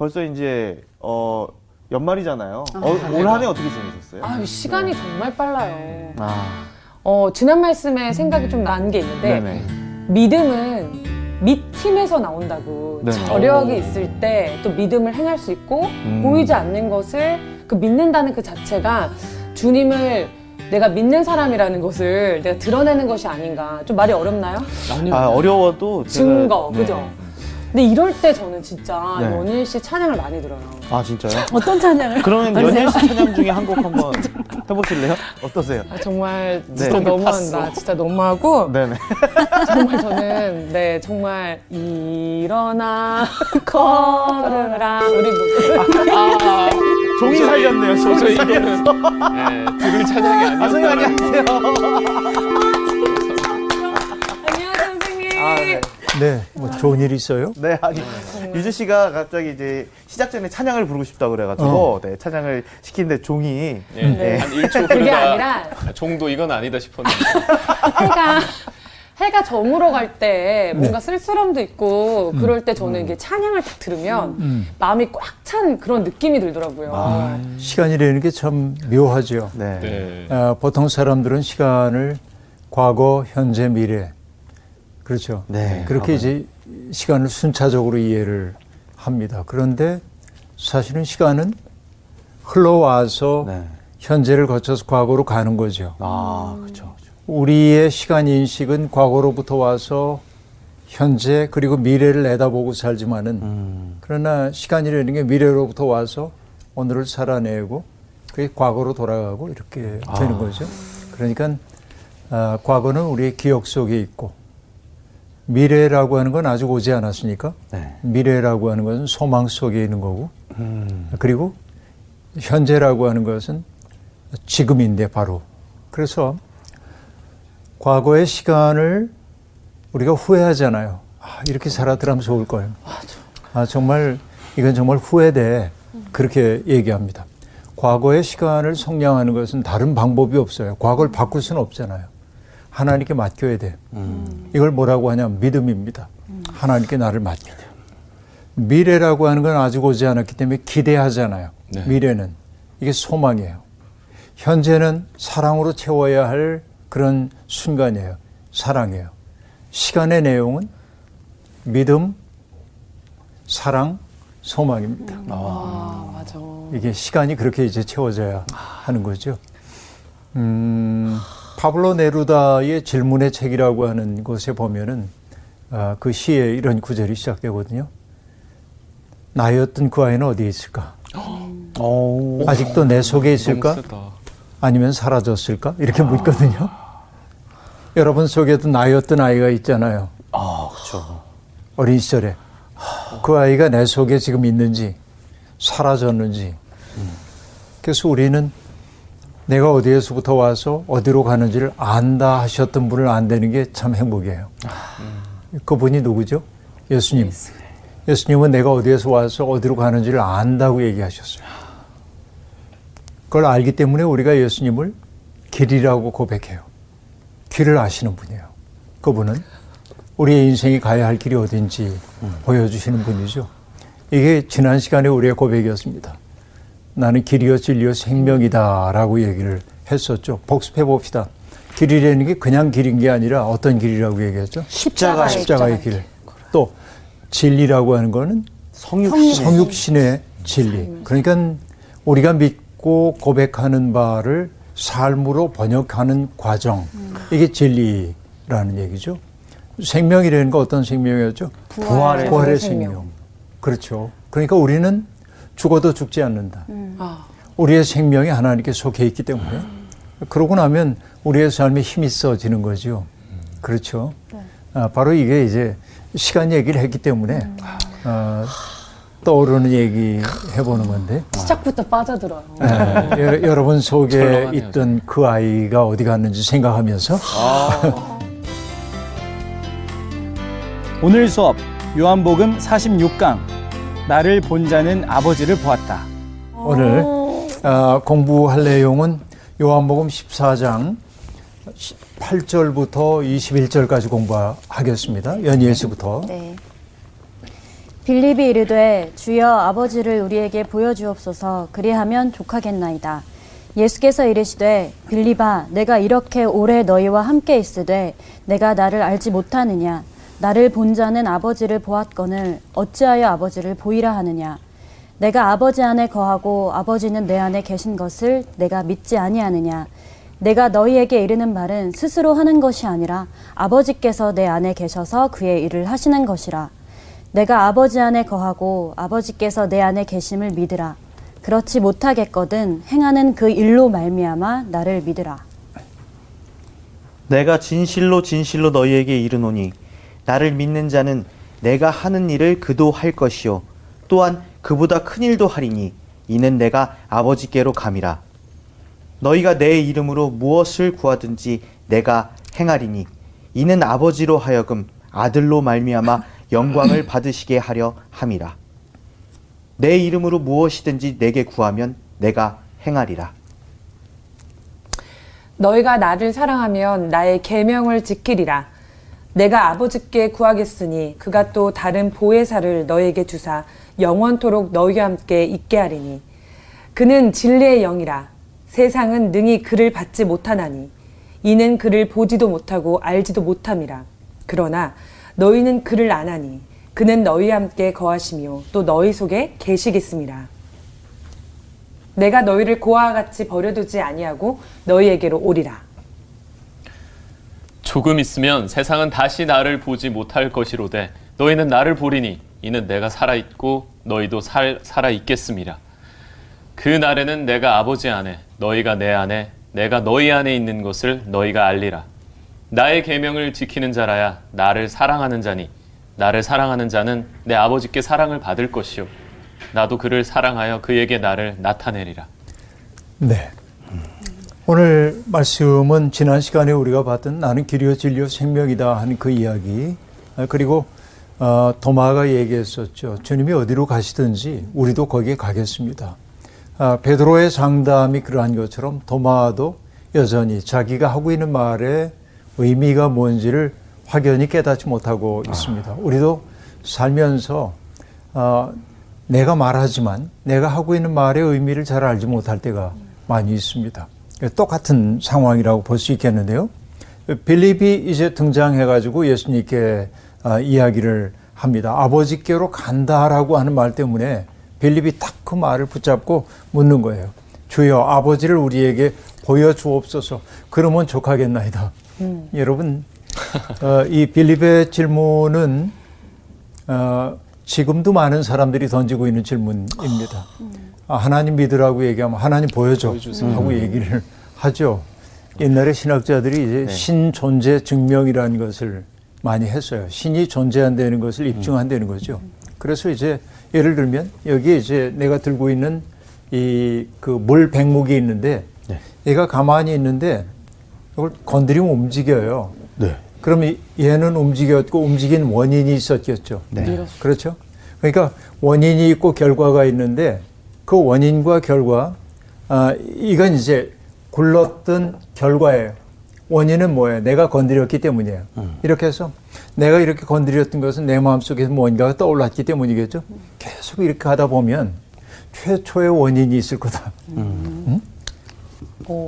벌써 이제 어 연말이잖아요. 어, 올 한 해 어떻게 지내셨어요? 아유, 시간이 정말 빨라요. 아, 어, 지난 말씀에 생각이 좀 난 게 있는데, 네네. 믿음은 밑팀에서 나온다고. 네. 저력이 있을 때 또 믿음을 행할 수 있고, 음. 보이지 않는 것을 그 믿는다는 그 자체가 주님을 내가 믿는 사람이라는 것을 내가 드러내는 것이 아닌가. 좀 말이 어렵나요? 아니요. 아 어려워도 제가- 증거, 네. 그죠? 근데 이럴 때 저는 진짜 네. 연일 씨 찬양을 많이 들어요. 아 진짜요? 어떤 찬양을? 그러면 연일 씨 찬양 중에 한 곡 한번 해보실래요? 어떠세요? 아, 정말 네. 진짜 너무한다. 진짜 너무하고 네네. 정말 저는 네 정말 일어나 걸으라 우리 뭐 아, 종이 살렸네요. 저 종이 살렸어. 네, 들을 찬양이 아 선생님 아니었다는 안녕하세요. 아 네. 네, 뭐 좋은 일 있어요? 네, 아니 유주 씨가 갑자기 이제 시작 전에 찬양을 부르고 싶다고 그래가지고 네, 찬양을 시키는데 종이 예, 네. 한 1초 그게 아니라 종도 이건 아니다 싶었는데 해가 해가 저물어 갈 때 뭔가 쓸쓸함도 있고 그럴 때 저는 이게 찬양을 딱 들으면 마음이 꽉 찬 그런 느낌이 들더라고요. 아. 시간이라는 게 참 묘하죠. 네. 네. 아, 보통 사람들은 시간을 과거, 현재, 미래 그렇죠. 네. 그렇게 이제 시간을 순차적으로 이해를 합니다. 그런데 사실은 시간은 흘러와서 네. 현재를 거쳐서 과거로 가는 거죠. 아 그렇죠. 우리의 시간 인식은 과거로부터 와서 현재 그리고 미래를 내다보고 살지만은 음. 그러나 시간이라는 게 미래로부터 와서 오늘을 살아내고 그게 과거로 돌아가고 이렇게 되는 거죠. 그러니까 아, 과거는 우리의 기억 속에 있고 미래라고 하는 건 아직 오지 않았으니까 네. 미래라고 하는 것은 소망 속에 있는 거고 음. 그리고 현재라고 하는 것은 지금인데 바로 그래서 과거의 시간을 우리가 후회하잖아요. 아, 이렇게 살았더라면 좋을 걸. 아, 정말 이건 정말 후회돼. 그렇게 얘기합니다. 과거의 시간을 성량하는 것은 다른 방법이 없어요. 과거를 바꿀 수는 없잖아요. 하나님께 맡겨야 돼. 이걸 뭐라고 하냐면 믿음입니다. 하나님께 나를 맡겨야 돼. 미래라고 하는 건 아직 오지 않았기 때문에 기대하잖아요. 네. 미래는 이게 소망이에요. 현재는 사랑으로 채워야 할 그런 순간이에요. 사랑이에요. 시간의 내용은 믿음, 사랑, 소망입니다. 아 맞아. 이게 시간이 그렇게 이제 채워져야 하는 거죠. 음, 파블로 네루다의 질문의 책이라고 하는 곳에 보면은 아, 그 시에 이런 구절이 시작되거든요. 나였던 그 아이는 어디에 있을까? 오. 아직도 내 속에 있을까? 아니면 사라졌을까? 이렇게 묻거든요. 여러분 속에도 나였던 아이가 있잖아요. 아 그렇죠. 어린 시절에. 그 아이가 내 속에 지금 있는지, 사라졌는지. 그래서 우리는 내가 어디에서부터 와서 어디로 가는지를 안다 하셨던 분을 안다는 게 참 행복이에요. 그분이 누구죠? 예수님. 예수님은 내가 어디에서 와서 어디로 가는지를 안다고 얘기하셨어요. 그걸 알기 때문에 우리가 예수님을 길이라고 고백해요. 길을 아시는 분이에요. 그분은 우리의 인생이 가야 할 길이 어딘지 보여주시는 분이죠. 이게 지난 시간에 우리의 고백이었습니다. 나는 길이요 진리요 생명이다라고 얘기를 했었죠. 복습해 봅시다. 길이라는 게 그냥 길인 게 아니라 어떤 길이라고 얘기했죠? 십자가 십자가의 길. 또 진리라고 하는 거는 성육신. 성육신의 진리. 그러니까 우리가 믿고 고백하는 바를 삶으로 번역하는 과정. 이게 진리라는 얘기죠. 생명이라는 거 어떤 생명이었죠? 부활의 부활의 생명. 생명. 그렇죠. 그러니까 우리는 죽어도 죽지 않는다. 아. 우리의 생명이 하나님께 속해 있기 때문에. 그러고 나면 우리의 삶에 힘이 있어지는 거죠. 그렇죠. 아, 바로 이게 이제 시간 얘기를 했기 때문에 아, 떠오르는 얘기 해보는 건데. 시작부터 빠져들어요. 예, 여- 여러분 속에 있던 그 아이가 어디 갔는지 생각하면서. 오늘 수업 요한복음 46강 나를 본 자는 아버지를 보았다. 오늘 아, 공부할 내용은 요한복음 14장 8절부터 21절까지 공부하겠습니다. 연예수부터. 네. 빌립이 이르되 주여 아버지를 우리에게 보여주옵소서 그리하면 족하겠나이다. 예수께서 이르시되 빌립아 내가 이렇게 오래 너희와 함께 있으되 내가 나를 알지 못하느냐 나를 본 자는 아버지를 보았거늘 어찌하여 아버지를 보이라 하느냐? 내가 아버지 안에 거하고 아버지는 내 안에 계신 것을 내가 믿지 아니하느냐? 내가 너희에게 이르는 말은 스스로 하는 것이 아니라 아버지께서 내 안에 계셔서 그의 일을 하시는 것이라. 내가 아버지 안에 거하고 아버지께서 내 안에 계심을 믿으라. 그렇지 못하겠거든 행하는 그 일로 말미암아 나를 믿으라. 내가 진실로 진실로 너희에게 이르노니 나를 믿는 자는 내가 하는 일을 그도 할 것이요. 또한 그보다 큰 일도 하리니 이는 내가 아버지께로 감이라. 너희가 내 이름으로 무엇을 구하든지 내가 행하리니 이는 아버지로 하여금 아들로 말미암아 영광을 받으시게 하려 함이라. 내 이름으로 무엇이든지 내게 구하면 내가 행하리라. 너희가 나를 사랑하면 나의 계명을 지키리라. 내가 아버지께 구하겠으니 그가 또 다른 보혜사를 너에게 주사 영원토록 너희와 함께 있게 하리니 그는 진리의 영이라 세상은 능히 그를 받지 못하나니 이는 그를 보지도 못하고 알지도 못함이라 그러나 너희는 그를 아나니 그는 너희와 함께 거하시며 또 너희 속에 계시겠습니다. 내가 너희를 고아와 같이 버려두지 아니하고 너희에게로 오리라. 조금 있으면 세상은 다시 나를 보지 못할 것이로되 너희는 나를 보리니 이는 내가 살아 있고 너희도 살, 살아 있겠음이라. 그 날에는 내가 아버지 안에 너희가 내 안에 내가 너희 안에 있는 것을 너희가 알리라. 나의 계명을 지키는 자라야 나를 사랑하는 자니 나를 사랑하는 자는 내 아버지께 사랑을 받을 것이요 나도 그를 사랑하여 그에게 나를 나타내리라. 네. 오늘 말씀은 지난 시간에 우리가 봤던 나는 길이요 진리요 생명이다 하는 그 이야기 아, 그리고 어, 도마가 얘기했었죠. 주님이 어디로 가시든지 우리도 거기에 가겠습니다. 아, 베드로의 상담이 그러한 것처럼 도마도 여전히 자기가 하고 있는 말의 의미가 뭔지를 확연히 깨닫지 못하고 있습니다. 우리도 살면서 어, 내가 말하지만 내가 하고 있는 말의 의미를 잘 알지 못할 때가 많이 있습니다. 똑같은 상황이라고 볼 수 있겠는데요. 빌립이 이제 등장해가지고 예수님께 아, 이야기를 합니다. 아버지께로 간다라고 하는 말 때문에 빌립이 딱 그 말을 붙잡고 묻는 거예요. 주여 아버지를 우리에게 보여주옵소서. 그러면 족하겠나이다. 여러분, 어, 이 빌립의 질문은 어, 지금도 많은 사람들이 던지고 있는 질문입니다. 아, 하나님 믿으라고 얘기하면 하나님 보여줘 하고 얘기를 하죠. 옛날에 신학자들이 이제 신 존재 증명이라는 것을 많이 했어요. 신이 존재한다는 것을 입증한다는 거죠. 그래서 이제 예를 들면 여기에 이제 내가 들고 있는 이 그 물 백목이 있는데 얘가 가만히 있는데 이걸 건드리면 움직여요. 네. 그러면 얘는 움직였고 움직인 원인이 있었겠죠. 네. 그렇죠? 그러니까 원인이 있고 결과가 있는데 그 원인과 결과, 아, 이건 이제 굴렀던 결과예요. 원인은 뭐예요? 내가 건드렸기 때문이에요. 이렇게 해서 내가 이렇게 건드렸던 것은 내 마음속에서 뭔가가 떠올랐기 때문이겠죠? 계속 이렇게 하다 보면 최초의 원인이 있을 거다. 응?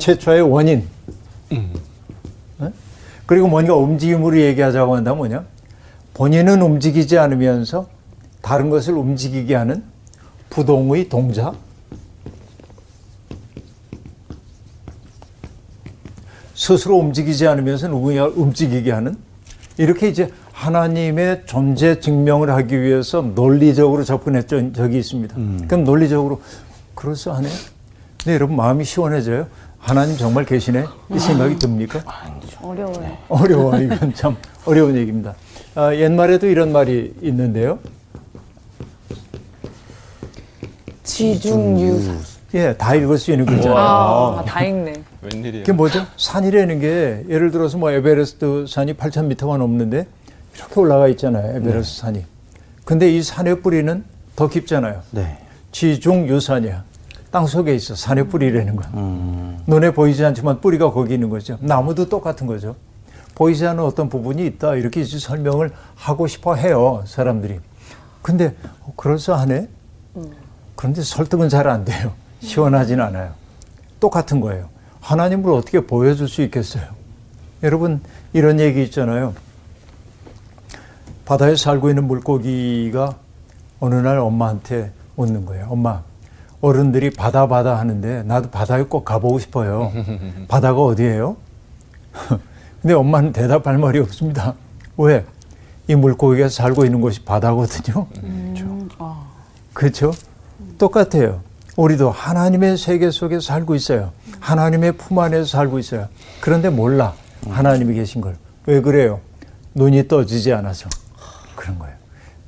최초의 원인. 응? 그리고 뭔가 움직임으로 얘기하자고 한다면 뭐냐? 본인은 움직이지 않으면서 다른 것을 움직이게 하는 부동의 동작. 스스로 움직이지 않으면서 누구냐 움직이게 하는 이렇게 이제 하나님의 존재 증명을 하기 위해서 논리적으로 접근했던 적이 있습니다. 그럼 논리적으로 그럴싸하네. 근데 여러분 마음이 시원해져요. 하나님 정말 계시네 이 생각이 듭니까? 어려워요. 어려워 이건 참 어려운 얘기입니다. 아, 옛말에도 이런 말이 있는데요. 지중유산. 예, 다 읽을 수 있는 글자예요. 아, 다 읽네. 웬일이에요? 그게 뭐죠? 산이라는 게 예를 들어서 뭐 에베레스트 산이 8,000m가 넘는데 이렇게 올라가 있잖아요. 에베레스트 산이. 근데 이 산의 뿌리는 더 깊잖아요. 네. 지중유산이야. 땅 속에 있어. 산의 뿌리라는 건. 눈에 보이지 않지만 뿌리가 거기 있는 거죠. 나무도 똑같은 거죠. 보이지 않는 어떤 부분이 있다. 이렇게 이제 설명을 하고 싶어 해요. 사람들이. 근데 어, 그럴싸하네. 그런데 설득은 잘 안 돼요. 시원하진 않아요. 똑같은 거예요. 하나님을 어떻게 보여줄 수 있겠어요? 여러분 이런 얘기 있잖아요. 바다에 살고 있는 물고기가 어느 날 엄마한테 묻는 거예요. 엄마, 어른들이 바다 바다 하는데 나도 바다에 꼭 가보고 싶어요. 바다가 어디예요? 근데 엄마는 대답할 말이 없습니다. 왜? 이 물고기가 살고 있는 곳이 바다거든요. 그렇죠? 똑같아요. 우리도 하나님의 세계 속에 살고 있어요. 하나님의 품 안에서 살고 있어요. 그런데 몰라. 하나님이 계신 걸. 왜 그래요? 눈이 떠지지 않아서. 그런 거예요.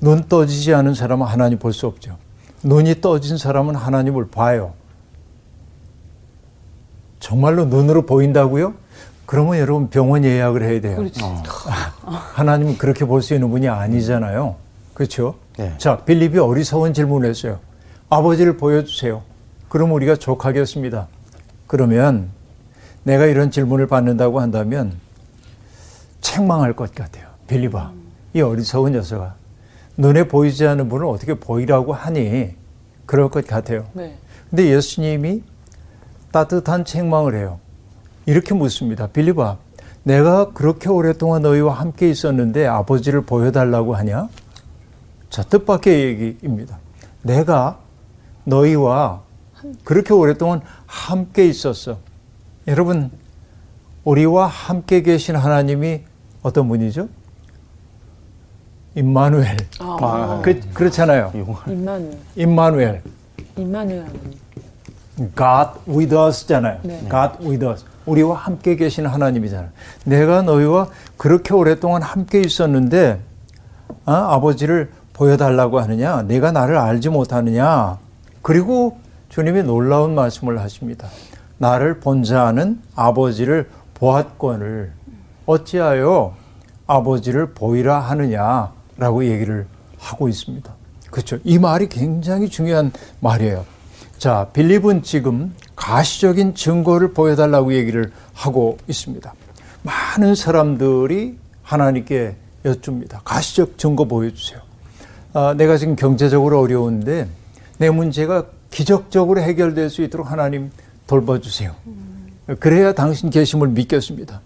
눈 떠지지 않은 사람은 하나님 볼 수 없죠. 눈이 떠진 사람은 하나님을 봐요. 정말로 눈으로 보인다고요? 그러면 여러분 병원 예약을 해야 돼요. 하나님은 그렇게 볼 수 있는 분이 아니잖아요. 그렇죠? 네. 자, 빌립이 어리석은 질문을 했어요. 아버지를 보여주세요. 그럼 우리가 족하겠습니다. 그러면 내가 이런 질문을 받는다고 한다면 책망할 것 같아요. 빌립아, 이 어리석은 녀석아. 눈에 보이지 않는 분을 어떻게 보이라고 하니? 그럴 것 같아요. 네. 근데 예수님이 따뜻한 책망을 해요. 이렇게 묻습니다. 빌리바, 내가 그렇게 오랫동안 너희와 함께 있었는데 아버지를 보여달라고 하냐? 자, 뜻밖의 얘기입니다. 내가 너희와 그렇게 오랫동안 함께 있었어. 여러분, 우리와 함께 계신 하나님이 어떤 분이죠? 임마누엘. 아, 그, 그렇잖아요. 임마누엘. 임마누엘. God with us잖아요. 네. God with us. 우리와 함께 계신 하나님이잖아요. 내가 너희와 그렇게 오랫동안 함께 있었는데 아, 아버지를 보여달라고 하느냐? 내가 나를 알지 못하느냐? 그리고 주님이 놀라운 말씀을 하십니다. 나를 본 자는 아버지를 보았건을 어찌하여 아버지를 보이라 하느냐라고 얘기를 하고 있습니다. 그렇죠. 이 말이 굉장히 중요한 말이에요. 자, 빌립은 지금 가시적인 증거를 보여달라고 얘기를 하고 있습니다. 많은 사람들이 하나님께 여쭙니다. 가시적 증거 보여주세요. 아, 내가 지금 경제적으로 어려운데 내 문제가 기적적으로 해결될 수 있도록 하나님 돌봐주세요. 그래야 당신 계심을 믿겠습니다.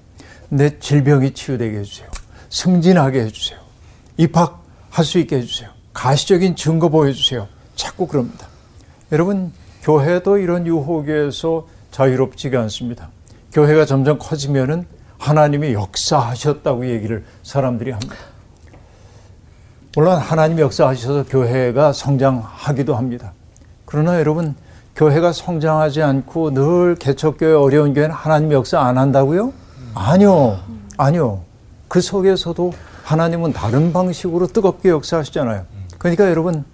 내 질병이 치유되게 해주세요. 승진하게 해주세요. 입학할 수 있게 해주세요. 가시적인 증거 보여주세요. 자꾸 그럽니다. 여러분, 교회도 이런 유혹에서 자유롭지가 않습니다. 교회가 점점 커지면은 하나님이 역사하셨다고 얘기를 사람들이 합니다. 물론 하나님이 역사하셔서 교회가 성장하기도 합니다. 그러나 여러분, 교회가 성장하지 않고 늘 개척교회 어려운 교회는 하나님 역사 안 한다고요? 아니요. 아니요. 그 속에서도 하나님은 다른 방식으로 뜨겁게 역사하시잖아요. 그러니까 여러분,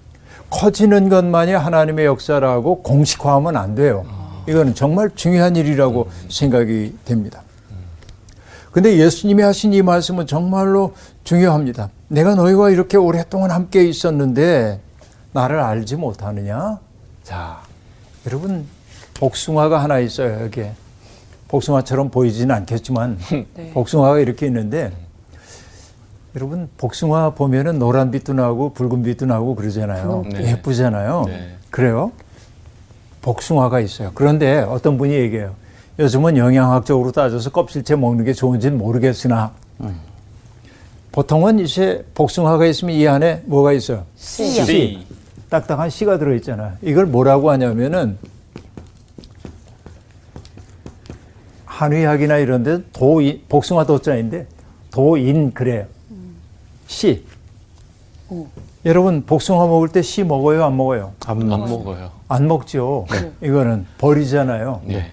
커지는 것만이 하나님의 역사라고 공식화하면 안 돼요. 이거는 정말 중요한 일이라고 생각이 됩니다. 근데 예수님이 하신 이 말씀은 정말로 중요합니다. 내가 너희와 이렇게 오랫동안 함께 있었는데 나를 알지 못하느냐? 자, 여러분 복숭아가 하나 있어요, 여기에. 복숭아처럼 보이지는 않겠지만 네. 복숭아가 이렇게 있는데 여러분 복숭아 보면은 노란 빛도 나고 붉은 빛도 나고 그러잖아요. 네. 예쁘잖아요. 네. 그래요? 복숭아가 있어요. 그런데 어떤 분이 얘기해요. 요즘은 영양학적으로 따져서 껍질째 먹는 게 좋은지는 모르겠으나 보통은 이제 복숭아가 있으면 이 안에 뭐가 있어요? C. 딱딱한 씨가 들어있잖아요. 이걸 뭐라고 하냐면은 한의학이나 이런 데 도인, 복숭아 도자인데 도인 그래요. 씨. 여러분 복숭아 먹을 때 씨 먹어요? 안 먹어요? 안 안 먹- 먹어요. 안 먹죠. 이거는 버리잖아요. 네.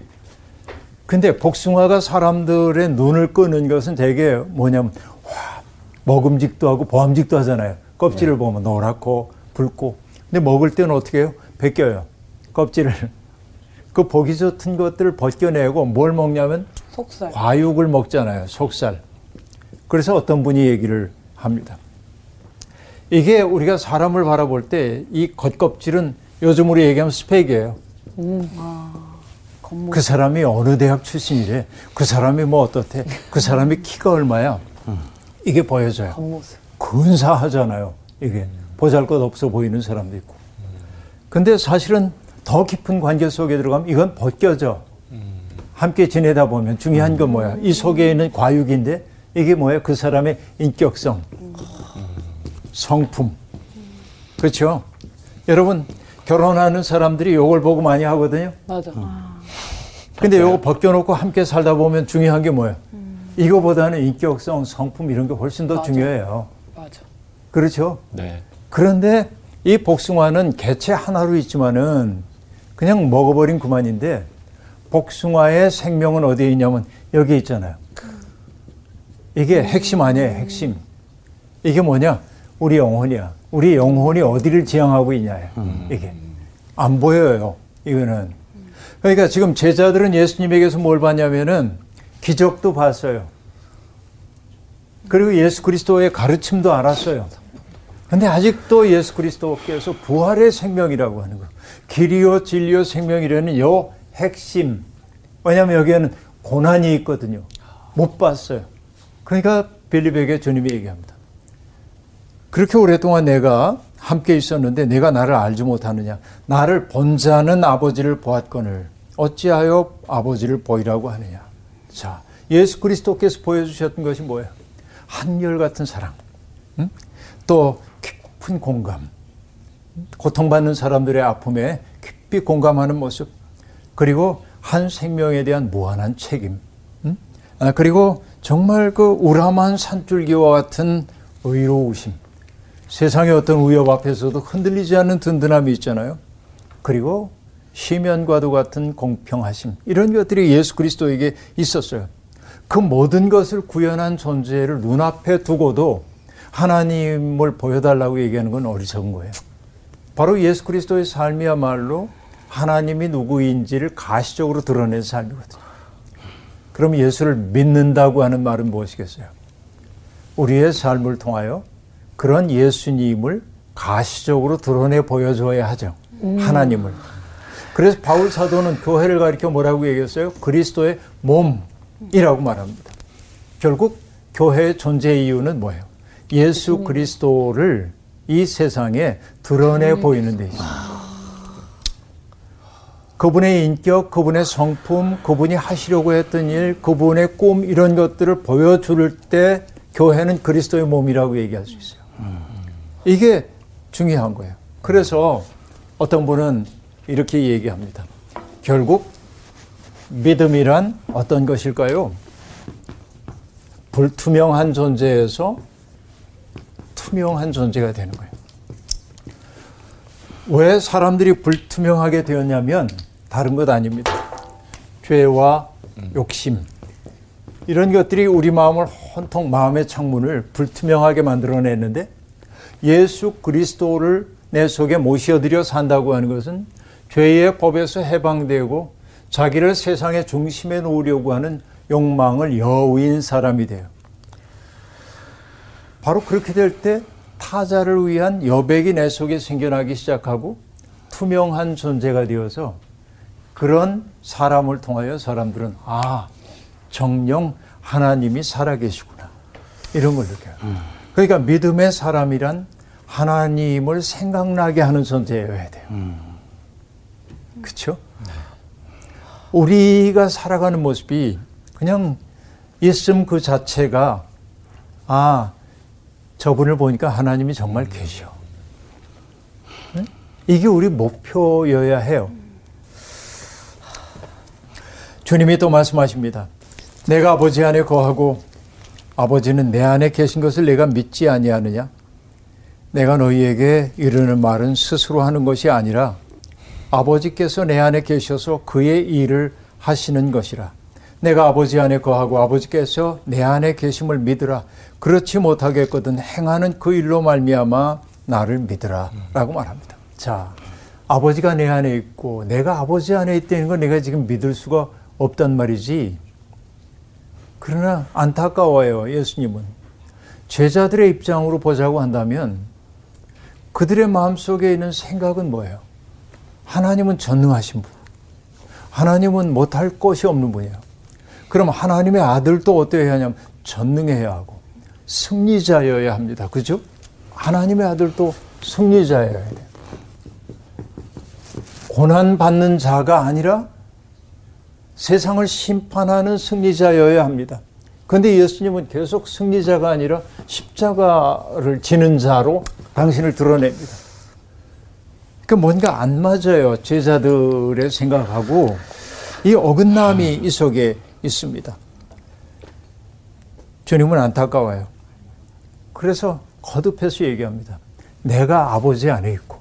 근데 복숭아가 사람들의 눈을 끄는 것은 되게 뭐냐면 와, 먹음직도 하고 보암직도 하잖아요. 껍질을 보면 노랗고 붉고. 근데 먹을 때는 어떻게 해요? 벗겨요. 껍질을. 그 보기 좋은 것들을 벗겨내고 뭘 먹냐면 속살. 과육을 먹잖아요. 속살. 그래서 어떤 분이 얘기를 합니다. 이게 우리가 사람을 바라볼 때 이 겉껍질은 요즘으로 얘기하면 스펙이에요. 그 사람이 어느 대학 출신이래. 그 사람이 뭐 어떻대. 그 사람이 키가 얼마야. 이게 보여져요. 겉모습. 근사하잖아요. 이게 보잘 것 없어 보이는 사람도 있고. 근데 사실은 더 깊은 관계 속에 들어가면 이건 벗겨져. 함께 지내다 보면 중요한 건 뭐야? 이 속에 있는 과육인데 이게 뭐야? 그 사람의 인격성, 성품. 그렇죠? 여러분 결혼하는 사람들이 이걸 보고 많이 하거든요. 맞아. 근데 이거 벗겨놓고 함께 살다 보면 중요한 게 뭐예요? 이거보다는 인격성, 성품 이런 게 훨씬 더 중요해요. 맞아. 그렇죠? 네. 그런데 이 복숭아는 개체 하나로 있지만은 그냥 먹어버린 그만인데 복숭아의 생명은 어디에 있냐면 여기 있잖아요. 이게 핵심 아니에요, 핵심. 이게 뭐냐? 우리 영혼이야. 우리 영혼이 어디를 지향하고 있냐예요. 이게. 안 보여요, 이거는. 그러니까 지금 제자들은 예수님에게서 뭘 봤냐면은 기적도 봤어요. 그리고 예수 그리스도의 가르침도 알았어요. 근데 아직도 예수 그리스도께서 부활의 생명이라고 하는 거. 길이요 진리요 생명이라는 요 핵심. 왜냐하면 여기에는 고난이 있거든요. 못 봤어요. 그러니까 빌립에게 주님이 얘기합니다. 그렇게 오랫동안 내가 함께 있었는데 내가 나를 알지 못하느냐. 나를 본 자는 아버지를 보았거늘 어찌하여 아버지를 보이라고 하느냐. 자, 예수 그리스도께서 보여주셨던 것이 뭐예요? 한결같은 사랑. 응? 또 깊은 공감. 고통받는 사람들의 아픔에 깊이 공감하는 모습. 그리고 한 생명에 대한 무한한 책임. 응? 아, 그리고 정말 그 우람한 산줄기와 같은 의로우심. 세상의 어떤 위협 앞에서도 흔들리지 않는 든든함이 있잖아요. 그리고 시면과도 같은 공평하심. 이런 것들이 예수 그리스도에게 있었어요. 그 모든 것을 구현한 존재를 눈앞에 두고도 하나님을 보여달라고 얘기하는 건 어리석은 거예요. 바로 예수 그리스도의 삶이야말로 하나님이 누구인지를 가시적으로 드러낸 삶이거든요. 그럼 예수를 믿는다고 하는 말은 무엇이겠어요? 우리의 삶을 통하여 그런 예수님을 가시적으로 드러내 보여줘야 하죠. 하나님을. 그래서 바울 사도는 교회를 가리켜 뭐라고 얘기했어요? 그리스도의 몸이라고 말합니다. 결국 교회의 존재 이유는 뭐예요? 예수 그리스도를 이 세상에 드러내 보이는 데 있습니다. 그분의 인격, 그분의 성품, 그분이 하시려고 했던 일, 그분의 꿈 이런 것들을 보여줄 때 교회는 그리스도의 몸이라고 얘기할 수 있어요. 이게 중요한 거예요. 그래서 어떤 분은 이렇게 얘기합니다. 결국 믿음이란 어떤 것일까요? 불투명한 존재에서 투명한 존재가 되는 거예요. 왜 사람들이 불투명하게 되었냐면 다른 것 아닙니다. 죄와 욕심 이런 것들이 우리 마음을 혼통 마음의 창문을 불투명하게 만들어냈는데 예수 그리스도를 내 속에 모셔들여 산다고 하는 것은 죄의 법에서 해방되고 자기를 세상의 중심에 놓으려고 하는 욕망을 여우인 사람이 돼요. 바로 그렇게 될 때 타자를 위한 여백이 내 속에 생겨나기 시작하고 투명한 존재가 되어서 그런 사람을 통하여 사람들은 아 정령 하나님이 살아계시구나 이런 걸 느껴요. 그러니까 믿음의 사람이란 하나님을 생각나게 하는 존재여야 돼요. 그렇죠? 우리가 살아가는 모습이 그냥 있음 그 자체가 아 저분을 보니까 하나님이 정말 계셔. 응? 이게 우리 목표여야 해요. 주님이 또 말씀하십니다. 내가 아버지 안에 거하고 아버지는 내 안에 계신 것을 내가 믿지 아니하느냐? 내가 너희에게 이르는 말은 스스로 하는 것이 아니라 아버지께서 내 안에 계셔서 그의 일을 하시는 것이라. 내가 아버지 안에 거하고 아버지께서 내 안에 계심을 믿으라. 그렇지 못하겠거든 행하는 그 일로 말미암아 나를 믿으라라고 말합니다. 자, 아버지가 내 안에 있고 내가 아버지 안에 있다는 건 내가 지금 믿을 수가 없단 말이지. 그러나 안타까워요. 예수님은 제자들의 입장으로 보자고 한다면 그들의 마음속에 있는 생각은 뭐예요? 하나님은 전능하신 분. 하나님은 못할 것이 없는 분이에요. 그럼 하나님의 아들도 어때야 하냐면 전능해야 하고 승리자여야 합니다. 그죠? 하나님의 아들도 승리자여야 돼. 고난 받는 자가 아니라 세상을 심판하는 승리자여야 합니다. 그런데 예수님은 계속 승리자가 아니라 십자가를 지는 자로 당신을 드러냅니다. 그 뭔가 안 맞아요. 제자들의 생각하고 이 어긋남이 이 속에 있습니다. 주님은 안타까워요. 그래서 거듭해서 얘기합니다. 내가 아버지 안에 있고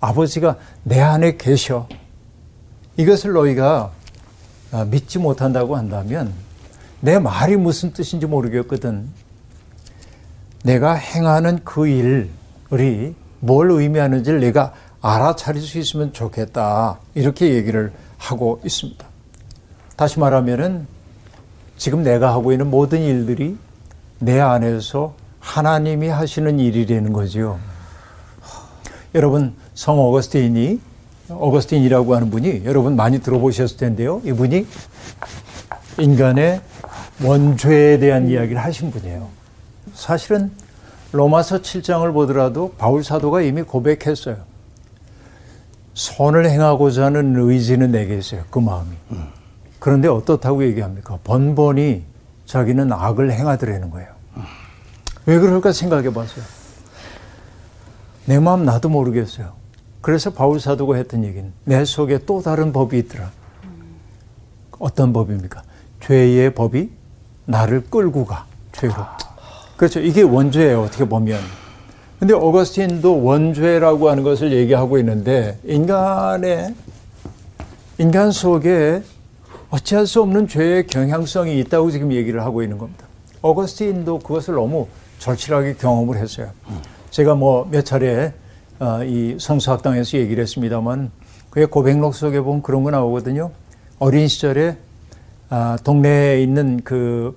아버지가 내 안에 계셔. 이것을 너희가 아, 믿지 못한다고 한다면 내 말이 무슨 뜻인지 모르겠거든. 내가 행하는 그 일이 뭘 의미하는지를 내가 알아차릴 수 있으면 좋겠다. 이렇게 얘기를 하고 있습니다. 다시 말하면은 지금 내가 하고 있는 모든 일들이 내 안에서 하나님이 하시는 일이라는 거지요. 여러분 성 어거스틴이 어거스틴이라고 하는 분이 여러분 많이 들어보셨을 텐데요. 이분이 인간의 원죄에 대한 이야기를 하신 분이에요. 사실은 로마서 7장을 보더라도 바울 사도가 이미 고백했어요. 선을 행하고자 하는 의지는 내게 있어요. 그 마음이. 그런데 어떻다고 얘기합니까? 번번이 자기는 악을 행하더라는 거예요. 왜 그럴까 생각해 봤어요. 내 마음 나도 모르겠어요. 그래서 바울 사도가 했던 얘기는 내 속에 또 다른 법이 있더라. 어떤 법입니까? 죄의 법이 나를 끌고 가. 죄로. 그렇죠. 이게 원죄예요. 어떻게 보면. 근데 어거스틴도 원죄라고 하는 것을 얘기하고 있는데 인간의 인간 속에 어찌할 수 없는 죄의 경향성이 있다고 지금 얘기를 하고 있는 겁니다. 어거스틴도 그것을 너무 절실하게 경험을 했어요. 제가 뭐 몇 차례 어, 이 성수학당에서 얘기를 했습니다만 그의 고백록 속에 보면 그런 거 나오거든요. 어린 시절에 아, 동네에 있는 그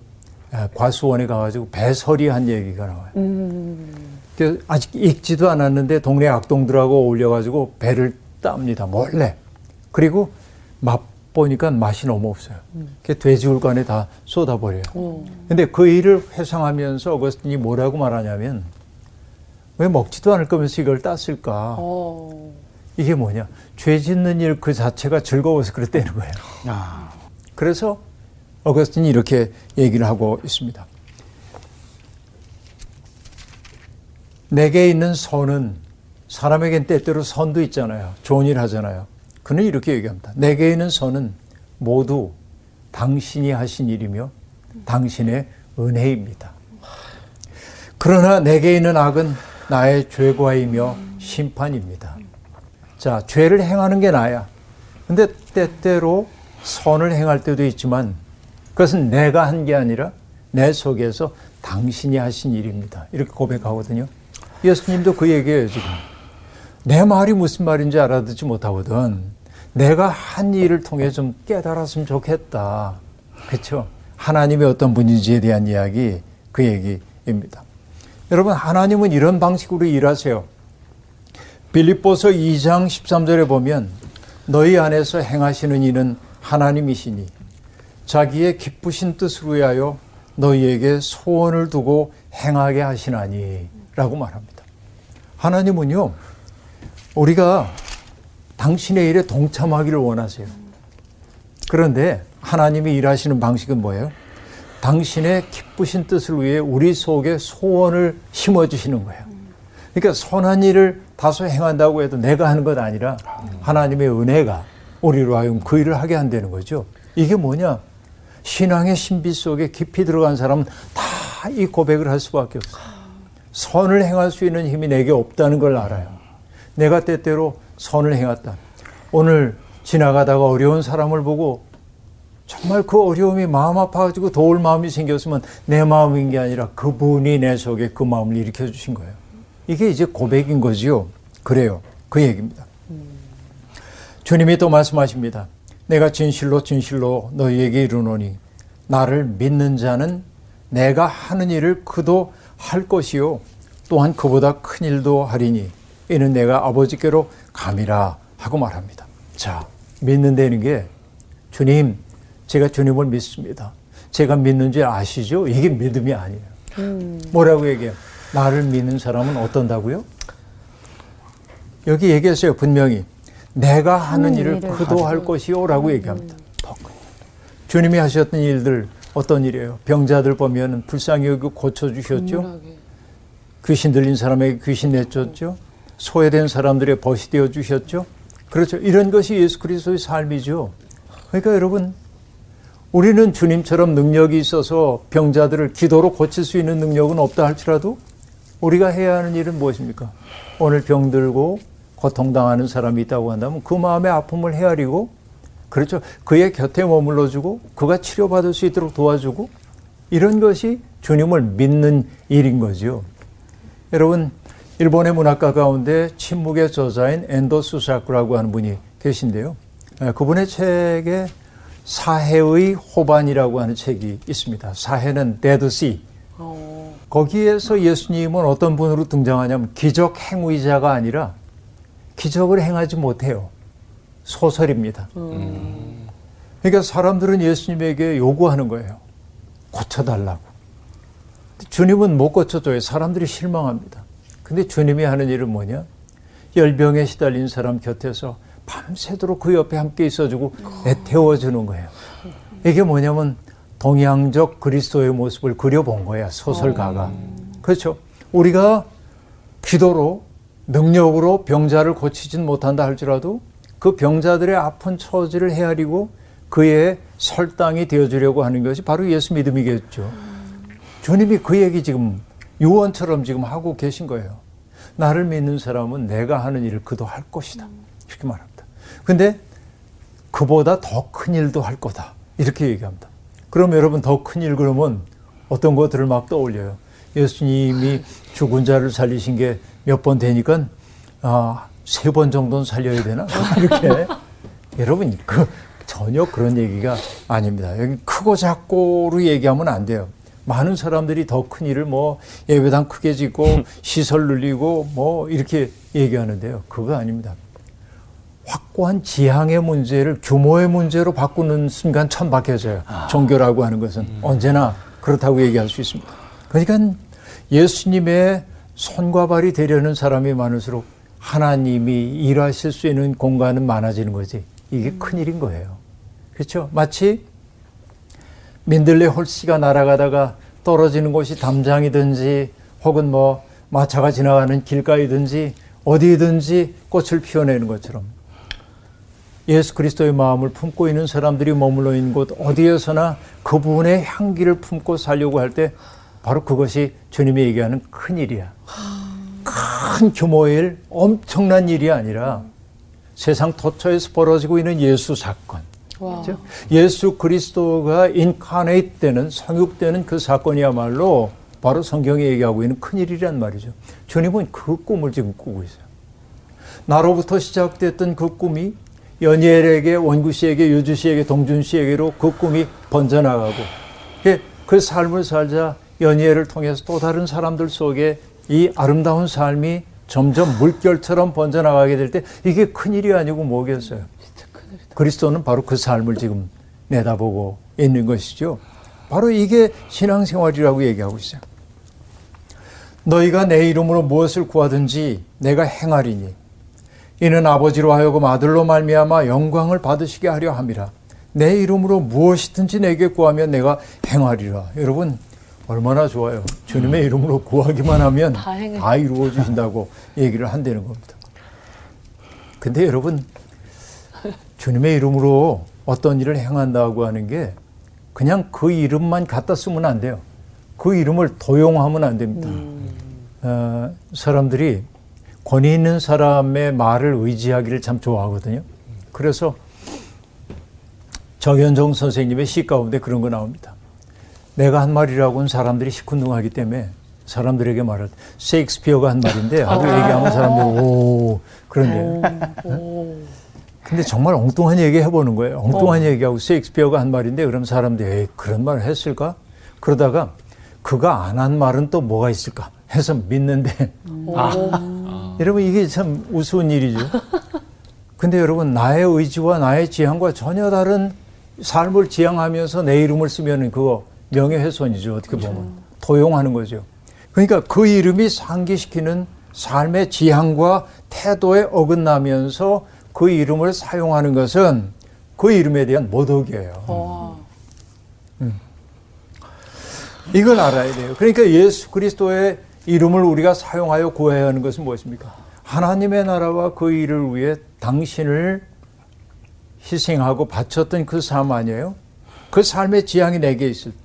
아, 과수원에 가가지고 배설이 한 얘기가 나와요. 그 아직 익지도 않았는데 동네 악동들하고 어울려가지고 배를 땁니다. 몰래. 그리고 맛보니까 맛이 너무 없어요. 그 돼지굴간에 다 쏟아버려요. 근데 그 일을 회상하면서 어거스틴이 뭐라고 말하냐면 왜 먹지도 않을 거면서 이걸 땄을까? 어. 이게 뭐냐? 죄 짓는 일 그 자체가 즐거워서 그랬다는 거예요. 아, 그래서 어거스틴이 이렇게 얘기를 하고 있습니다. 내게 있는 선은 사람에겐 때때로 선도 있잖아요. 좋은 일 하잖아요. 그는 이렇게 얘기합니다. 내게 있는 선은 모두 당신이 하신 일이며 당신의 은혜입니다. 그러나 내게 있는 악은 나의 죄과이며 심판입니다. 자, 죄를 행하는 게 나야. 근데 때때로 선을 행할 때도 있지만 그것은 내가 한 게 아니라 내 속에서 당신이 하신 일입니다. 이렇게 고백하거든요. 예수님도 그 얘기예요, 지금. 내 말이 무슨 말인지 알아듣지 못하거든. 내가 한 일을 통해 좀 깨달았으면 좋겠다. 그렇죠? 하나님이 어떤 분인지에 대한 이야기, 그 얘기입니다. 여러분, 하나님은 이런 방식으로 일하세요. 빌립보서 2장 13절에 보면 너희 안에서 행하시는 이는 하나님이시니 자기의 기쁘신 뜻을 위하여 너희에게 소원을 두고 행하게 하시나니 라고 말합니다. 하나님은요, 우리가 당신의 일에 동참하기를 원하세요. 그런데 하나님이 일하시는 방식은 뭐예요? 당신의 기쁘신 뜻을 위해 우리 속에 소원을 심어주시는 거예요. 그러니까 선한 일을 다소 행한다고 해도 내가 하는 것 아니라 하나님의 은혜가 우리로 하여금 그 일을 하게 한다는 거죠. 이게 뭐냐? 신앙의 신비 속에 깊이 들어간 사람은 다 이 고백을 할 수밖에 없어요. 선을 행할 수 있는 힘이 내게 없다는 걸 알아요. 내가 때때로 선을 행했다. 오늘 지나가다가 어려운 사람을 보고 정말 그 어려움이 마음 아파가지고 도울 마음이 생겼으면 내 마음인 게 아니라 그분이 내 속에 그 마음을 일으켜 주신 거예요. 이게 이제 고백인 거지요. 그래요. 그 얘기입니다. 주님이 또 말씀하십니다. 내가 진실로 진실로 너희에게 이르노니 나를 믿는 자는 내가 하는 일을 그도 할 것이요 또한 그보다 큰 일도 하리니 이는 내가 아버지께로 감이라 하고 말합니다. 자, 믿는다는 게 주님, 제가 주님을 믿습니다. 제가 믿는 줄 아시죠? 이게 믿음이 아니에요. 뭐라고 얘기해요? 나를 믿는 사람은 어떤다고요? 여기 얘기했어요. 분명히. 내가 하는, 하는 일을 그도 할 것이요라고 얘기합니다. 더 큰. 주님이 하셨던 일들 어떤 일이에요? 병자들 보면 불쌍히 여기고 고쳐주셨죠? 귀신 들린 사람에게 귀신 내쫓죠? 소외된 사람들의 벗이 되어 주셨죠? 그렇죠. 이런 것이 예수 그리스도의 삶이죠. 그러니까 여러분, 우리는 주님처럼 능력이 있어서 병자들을 기도로 고칠 수 있는 능력은 없다 할지라도 우리가 해야 하는 일은 무엇입니까? 오늘 병들고 고통당하는 사람이 있다고 한다면 그 마음의 아픔을 헤아리고 그렇죠. 그의 곁에 머물러주고 그가 치료받을 수 있도록 도와주고 이런 것이 주님을 믿는 일인 거죠. 여러분, 일본의 문학가 가운데 침묵의 저자인 엔도 수사쿠라고 하는 분이 계신데요. 예, 그분의 책에 사해의 호반이라고 하는 책이 있습니다. 사해는 데드시. 거기에서 예수님은 어떤 분으로 등장하냐면 기적 행위자가 아니라 기적을 행하지 못해요. 소설입니다. 그러니까 사람들은 예수님에게 요구하는 거예요. 고쳐달라고. 주님은 못 고쳐줘요. 사람들이 실망합니다. 근데 주님이 하는 일은 뭐냐? 열병에 시달린 사람 곁에서 밤새도록 그 옆에 함께 있어주고 애태워주는 거예요. 이게 뭐냐면 동양적 그리스도의 모습을 그려본 거야, 소설가가. 그렇죠. 우리가 기도로, 능력으로 병자를 고치진 못한다 할지라도 그 병자들의 아픈 처지를 헤아리고 그의 설당이 되어주려고 하는 것이 바로 예수 믿음이겠죠. 주님이 그 얘기 지금 요원처럼 지금 하고 계신 거예요. 나를 믿는 사람은 내가 하는 일을 그도 할 것이다. 이렇게 말합니다. 근데 그보다 더 큰 일도 할 거다. 이렇게 얘기합니다. 그럼 여러분 더 큰 일 그러면 어떤 것들을 막 떠올려요. 예수님이 죽은 자를 살리신 게 몇 번 되니까 아, 세 번 정도는 살려야 되나? 이렇게. 여러분, 그, 전혀 그런 얘기가 아닙니다. 여기 크고 작고로 얘기하면 안 돼요. 많은 사람들이 더 큰 일을 뭐 예배당 크게 짓고 시설 늘리고 뭐 이렇게 얘기하는데요. 그거 아닙니다. 확고한 지향의 문제를 규모의 문제로 바꾸는 순간 천박해져요. 종교라고 하는 것은 언제나 그렇다고 얘기할 수 있습니다. 그러니까 예수님의 손과 발이 되려는 사람이 많을수록 하나님이 일하실 수 있는 공간은 많아지는 거지. 이게 큰일인 거예요. 그렇죠? 마치 민들레 홀씨가 날아가다가 떨어지는 곳이 담장이든지 혹은 뭐 마차가 지나가는 길가이든지 어디든지 꽃을 피워내는 것처럼 예수 그리스도의 마음을 품고 있는 사람들이 머물러 있는 곳 어디에서나 그분의 향기를 품고 살려고 할 때 바로 그것이 주님이 얘기하는 큰 일이야. 큰 규모의 일, 엄청난 일이 아니라 세상 도처에서 벌어지고 있는 예수 사건. 그렇죠? 예수 그리스도가 인카네이트 되는 성육되는 그 사건이야말로 바로 성경이 얘기하고 있는 큰 일이란 말이죠. 주님은 그 꿈을 지금 꾸고 있어요. 나로부터 시작됐던 그 꿈이 연예엘에게 원구 씨에게 유주 씨에게 동준 씨에게로 그 꿈이 번져나가고 그, 그 삶을 살자 연예를 통해서 또 다른 사람들 속에 이 아름다운 삶이 점점 물결처럼 번져나가게 될 때 이게 큰일이 아니고 뭐겠어요. 그리스도는 바로 그 삶을 지금 내다보고 있는 것이죠. 바로 이게 신앙생활이라고 얘기하고 있어요. 너희가 내 이름으로 무엇을 구하든지 내가 행하리니 이는 아버지로 하여금 아들로 말미암아 영광을 받으시게 하려 함이라. 내 이름으로 무엇이든지 내게 구하면 내가 행하리라. 여러분 얼마나 좋아요. 주님의 이름으로 구하기만 하면 다, 다 이루어 주신다고 얘기를 한다는 겁니다. 근데 여러분 주님의 이름으로 어떤 일을 행한다고 하는 게 그냥 그 이름만 갖다 쓰면 안 돼요. 그 이름을 도용하면 안 됩니다. 어, 사람들이 권위 있는 사람의 말을 의지하기를 참 좋아하거든요. 그래서 정현종 선생님의 시 가운데 그런 거 나옵니다. 내가 한 말이라고는 사람들이 시큰둥하기 때문에 사람들에게 말할 때 셰익스피어가 한 말인데 하고 얘기하면 사람들이 오 그런 얘기. 근데 정말 엉뚱한 얘기 해보는 거예요. 엉뚱한 얘기하고 셰익스피어가 한 말인데 그럼 사람들이 에이, 그런 말을 했을까? 그러다가 그가 안 한 말은 또 뭐가 있을까? 해서 믿는데 아. 여러분 이게 참 우스운 일이죠. 근데 여러분 나의 의지와 나의 지향과 전혀 다른 삶을 지향하면서 내 이름을 쓰면 그거 명예훼손이죠. 어떻게 보면 도용하는 거죠. 그러니까 그 이름이 상기시키는 삶의 지향과 태도에 어긋나면서 그 이름을 사용하는 것은 그 이름에 대한 모독이에요. 음. 이걸 알아야 돼요. 그러니까 예수 그리스도의 이름을 우리가 사용하여 구해야 하는 것은 무엇입니까? 하나님의 나라와 그 일을 위해 당신을 희생하고 바쳤던 그 삶 아니에요? 그 삶의 지향이 내게 있을 때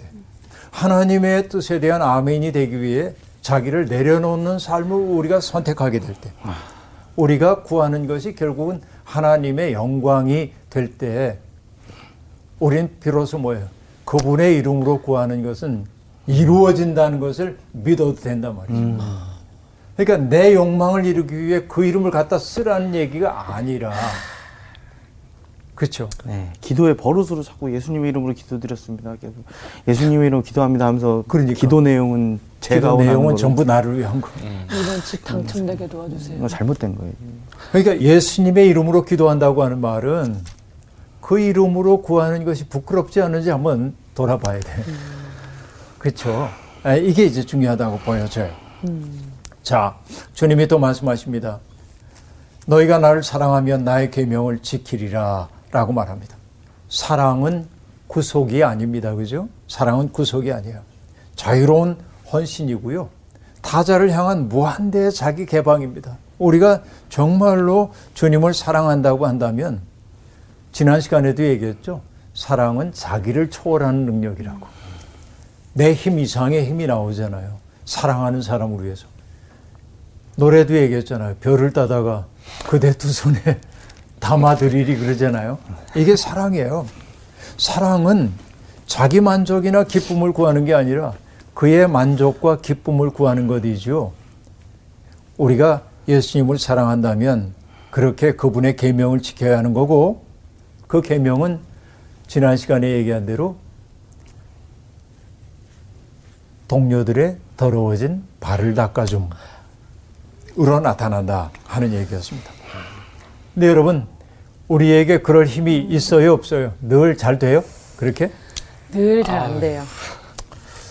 하나님의 뜻에 대한 아멘이 되기 위해 자기를 내려놓는 삶을 우리가 선택하게 될 때 우리가 구하는 것이 결국은 하나님의 영광이 될 때 우린 비로소 뭐예요? 그분의 이름으로 구하는 것은 이루어진다는 것을 믿어도 된단 말이죠. 그러니까 내 욕망을 이루기 위해 그 이름을 갖다 쓰라는 얘기가 아니라 그렇죠. 네, 기도의 버릇으로 자꾸 예수님의 이름으로 기도드렸습니다. 계속 예수님의 이름으로 기도합니다 하면서 그러니까. 기도 내용은 제가 기도 원하는 내용은 전부 나를 위한 거. 이번 집 당첨되게 도와주세요. 이거 잘못된 거예요. 그러니까 예수님의 이름으로 기도한다고 하는 말은 그 이름으로 구하는 것이 부끄럽지 않은지 한번 돌아봐야 돼. 그렇죠. 아, 이게 이제 중요하다고 보여져요. 자, 주님이 또 말씀하십니다. 너희가 나를 사랑하면 나의 계명을 지키리라 라고 말합니다. 사랑은 구속이 아닙니다. 그죠? 사랑은 구속이 아니에요. 자유로운 헌신이고요. 타자를 향한 무한대의 자기 개방입니다. 우리가 정말로 주님을 사랑한다고 한다면 지난 시간에도 얘기했죠. 사랑은 자기를 초월하는 능력이라고. 내 힘 이상의 힘이 나오잖아요. 사랑하는 사람을 위해서. 노래도 얘기했잖아요. 별을 따다가 그대 두 손에 담아드리리 그러잖아요. 이게 사랑이에요. 사랑은 자기 만족이나 기쁨을 구하는 게 아니라 그의 만족과 기쁨을 구하는 것이죠. 우리가 예수님을 사랑한다면 그렇게 그분의 계명을 지켜야 하는 거고 그 계명은 지난 시간에 얘기한 대로 동료들의 더러워진 발을 닦아줌으로 나타난다 하는 얘기였습니다. 근데 여러분 우리에게 그럴 힘이 있어요 없어요? 늘 잘 돼요? 그렇게? 늘 잘 안 돼요.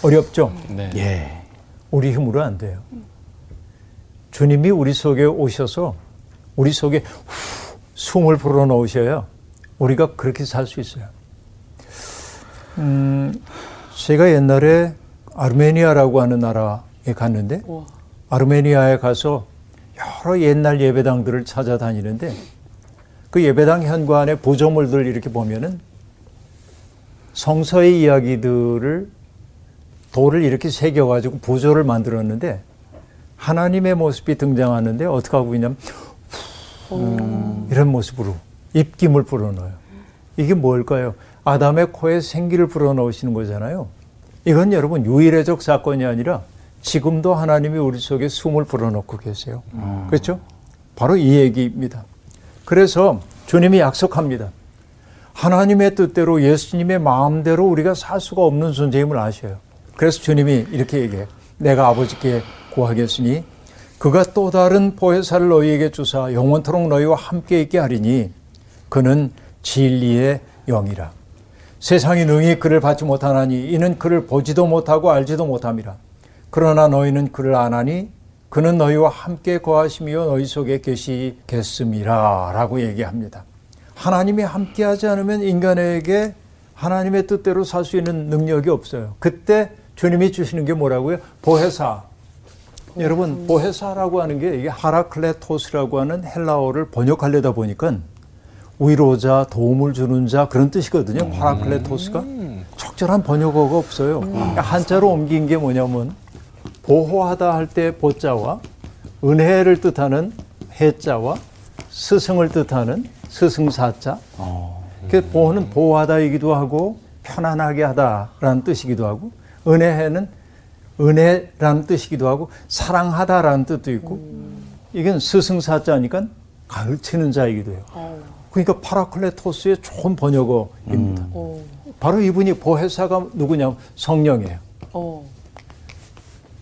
어렵죠? 네. 예. 우리 힘으로 안 돼요. 주님이 우리 속에 오셔서 우리 속에 후, 숨을 불어 넣으셔야 우리가 그렇게 살 수 있어요. 음, 제가 옛날에 아르메니아라고 하는 나라에 갔는데 우와. 아르메니아에 가서 여러 옛날 예배당들을 찾아다니는데 그 예배당 현관에 보조물들 이렇게 보면은 성서의 이야기들을 돌을 이렇게 새겨가지고 보조를 만들었는데 하나님의 모습이 등장하는데 어떻게 하고 있냐면 이런 모습으로 입김을 불어넣어요. 이게 뭘까요? 아담의 코에 생기를 불어넣으시는 거잖아요. 이건 여러분 유일해적 사건이 아니라 지금도 하나님이 우리 속에 숨을 불어넣고 계세요. 그렇죠? 바로 이 얘기입니다. 그래서 주님이 약속합니다. 하나님의 뜻대로 예수님의 마음대로 우리가 살 수가 없는 존재임을 아셔요. 그래서 주님이 이렇게 얘기해요. 내가 아버지께 구하겠으니 그가 또 다른 보혜사를 너희에게 주사 영원토록 너희와 함께 있게 하리니 그는 진리의 영이라. 세상이 능히 그를 받지 못하나니 이는 그를 보지도 못하고 알지도 못함이라. 그러나 너희는 그를 아나니 그는 너희와 함께 거하시며 너희 속에 계시겠음이라 라고 얘기합니다. 하나님이 함께하지 않으면 인간에게 하나님의 뜻대로 살 수 있는 능력이 없어요. 그때 주님이 주시는 게 뭐라고요? 보혜사. 여러분, 보혜사라고 하는 게 이게 하라클레토스라고 하는 헬라어를 번역하려다 보니까 위로자, 도움을 주는 자 그런 뜻이거든요. 파라클레토스가 적절한 번역어가 없어요. 한자로 옮긴 게 뭐냐면 보호하다 할 때 보자와 은혜를 뜻하는 해자와 스승을 뜻하는 스승사자. 그 보호는 보호하다이기도 하고 편안하게 하다라는 뜻이기도 하고 은혜는 은혜라는 뜻이기도 하고 사랑하다라는 뜻도 있고 이건 스승사자니까 가르치는 자이기도 해요. 그러니까 파라클레토스의 좋은 번역어입니다. 어. 바로 이분이 보혜사가 누구냐면 성령이에요. 어.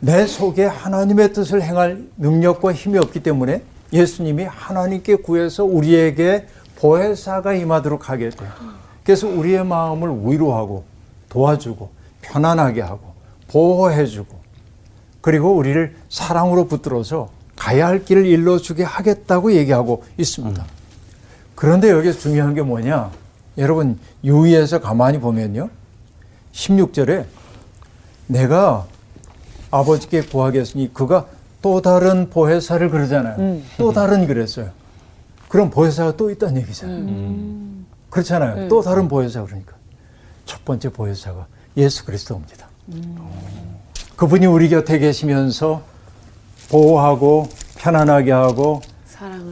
내 속에 하나님의 뜻을 행할 능력과 힘이 없기 때문에 예수님이 하나님께 구해서 우리에게 보혜사가 임하도록 하게 돼요. 그래서 우리의 마음을 위로하고 도와주고 편안하게 하고 보호해주고 그리고 우리를 사랑으로 붙들어서 가야 할 길을 일러주게 하겠다고 얘기하고 있습니다. 그런데 여기서 중요한 게 뭐냐? 여러분, 유의해서 가만히 보면요. 16절에 내가 아버지께 구하겠으니 그가 또 다른 보혜사를 그러잖아요. 또 다른 그랬어요. 그럼 보혜사가 또 있다는 얘기잖아요. 그렇잖아요. 또 다른 보혜사 그러니까. 첫 번째 보혜사가 예수 그리스도입니다. 그분이 우리 곁에 계시면서 보호하고 편안하게 하고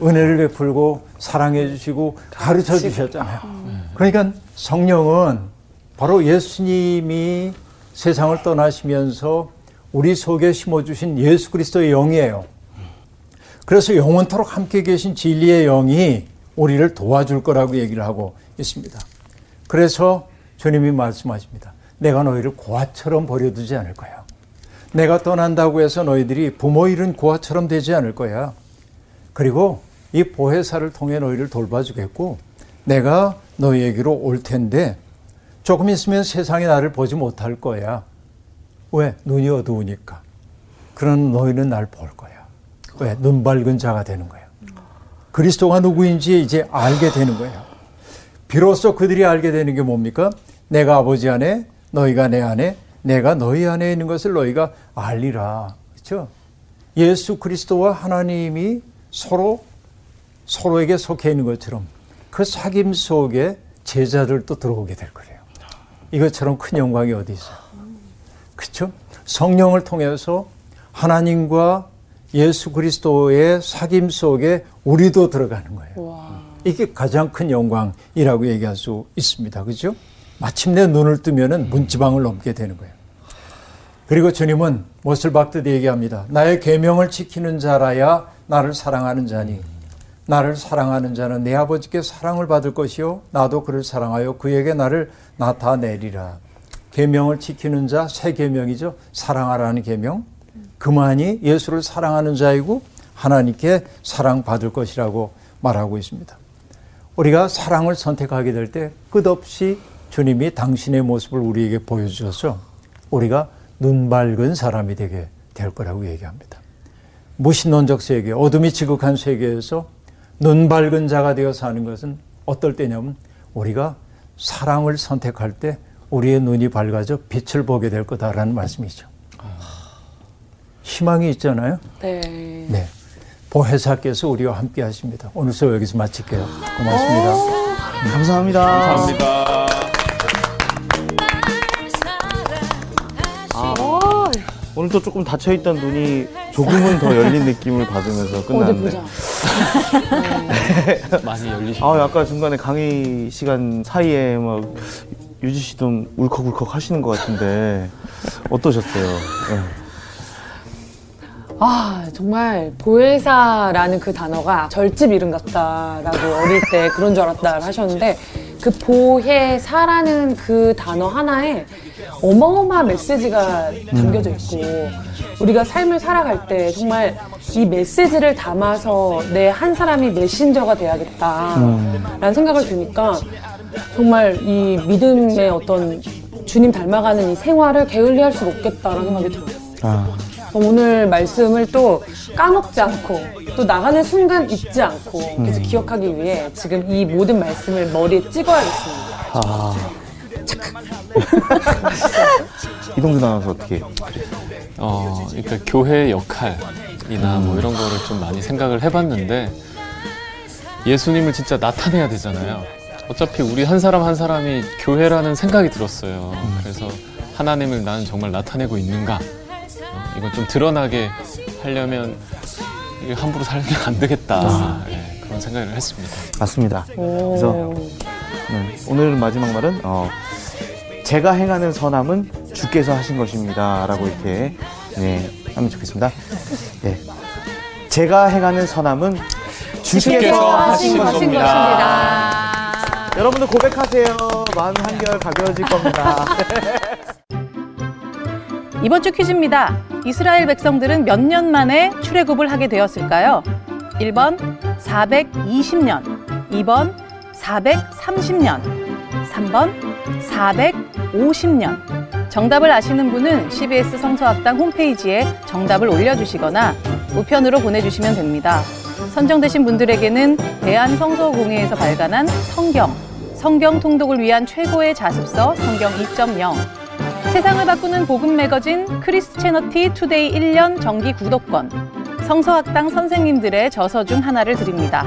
은혜를 베풀고 사랑해 주시고 가르쳐 주셨잖아요. 그러니까 성령은 바로 예수님이 세상을 떠나시면서 우리 속에 심어주신 예수 그리스도의 영이에요. 그래서 영원토록 함께 계신 진리의 영이 우리를 도와줄 거라고 얘기를 하고 있습니다. 그래서 주님이 말씀하십니다. 내가 너희를 고아처럼 버려두지 않을 거야. 내가 떠난다고 해서 너희들이 부모 잃은 고아처럼 되지 않을 거야. 그리고 이 보혜사를 통해 너희를 돌봐주겠고 내가 너희에게로 올 텐데 조금 있으면 세상이 나를 보지 못할 거야. 왜? 눈이 어두우니까. 그런 너희는 날 볼 거야. 왜? 눈 밝은 자가 되는 거야. 그리스도가 누구인지 이제 알게 되는 거예요. 비로소 그들이 알게 되는 게 뭡니까? 내가 아버지 안에, 너희가 내 안에, 내가 너희 안에 있는 것을 너희가 알리라. 그렇죠? 예수 그리스도와 하나님이 서로 서로에게 속해 있는 것처럼 그 사귐 속에 제자들도 들어오게 될 거예요. 이것처럼 큰 영광이 어디 있어요? 그렇죠? 성령을 통해서 하나님과 예수 그리스도의 사귐 속에 우리도 들어가는 거예요. 이게 가장 큰 영광이라고 얘기할 수 있습니다. 그죠? 마침내 눈을 뜨면은 문지방을 넘게 되는 거예요. 그리고 주님은 못을 박듯 얘기합니다. 나의 계명을 지키는 자라야 나를 사랑하는 자니 나를 사랑하는 자는 내 아버지께 사랑을 받을 것이요 나도 그를 사랑하여 그에게 나를 나타내리라. 계명을 지키는 자 새 계명이죠. 사랑하라는 계명. 그만이 예수를 사랑하는 자이고 하나님께 사랑받을 것이라고 말하고 있습니다. 우리가 사랑을 선택하게 될 때 끝없이 주님이 당신의 모습을 우리에게 보여주셔서 우리가 눈 밝은 사람이 되게 될 거라고 얘기합니다. 무신론적 세계, 어둠이 지극한 세계에서 눈 밝은 자가 되어 사는 것은 어떨 때냐면 우리가 사랑을 선택할 때 우리의 눈이 밝아져 빛을 보게 될 거다라는 말씀이죠. 희망이 있잖아요. 네. 네. 보혜사께서 우리와 함께 하십니다. 오늘 수업 여기서 마칠게요. 고맙습니다. 감사합니다. 감사합니다. 오늘도 조금 닫혀있던 눈이 조금은 더 열린 느낌을 받으면서 끝났는데. 많이 열리시. 아, 아까 중간에 강의 시간 사이에 막 유지 씨도 울컥울컥 하시는 것 같은데 어떠셨어요? 네. 아, 정말 보혜사라는 그 단어가 절집 이름 같다라고 어릴 때 그런 줄 알았다 하셨는데 그 보혜사라는 그 단어 하나에 어마어마한 메시지가 담겨져 있고 우리가 삶을 살아갈 때 정말 이 메시지를 담아서 내 한 사람이 메신저가 돼야겠다라는 생각을 드니까 정말 이 믿음의 어떤 주님 닮아가는 이 생활을 게을리할 수 없겠다라는 생각이 들어요. 아, 오늘 말씀을 또 까먹지 않고 또 나가는 순간 잊지 않고 계속 기억하기 위해 지금 이 모든 말씀을 머리에 찍어야겠습니다. 아. 이동준 아나운서 어떻게? 어, 그러니까 교회의 역할이나 뭐 이런 거를 좀 많이 생각을 해봤는데 예수님을 진짜 나타내야 되잖아요. 어차피 우리 한 사람 한 사람이 교회라는 생각이 들었어요. 그래서 하나님을 나는 정말 나타내고 있는가? 어, 이건 좀 드러나게 하려면 이게 함부로 살면 안 되겠다. 예, 그런 생각을 했습니다. 맞습니다. 그래서 오. 네, 오늘 마지막 말은 어, 제가 행하는 선함은 주께서 하신 것입니다라고 이렇게 네, 하면 좋겠습니다. 네. 제가 행하는 선함은 주께서 주께서 하신 하신 것입니다. 여러분들 고백하세요. 마음 한결 가벼워질 겁니다. 이번 주 퀴즈입니다. 이스라엘 백성들은 몇 년 만에 출애굽을 하게 되었을까요? 1번 420년, 2번 430년, 3번 450년. 정답을 아시는 분은 CBS 성서학당 홈페이지에 정답을 올려주시거나 우편으로 보내주시면 됩니다. 선정되신 분들에게는 대한성서공회에서 발간한 성경, 성경 통독을 위한 최고의 자습서 성경 2.0, 세상을 바꾸는 복음 매거진 Christianity Today 1년 정기 구독권, 성서학당 선생님들의 저서 중 하나를 드립니다.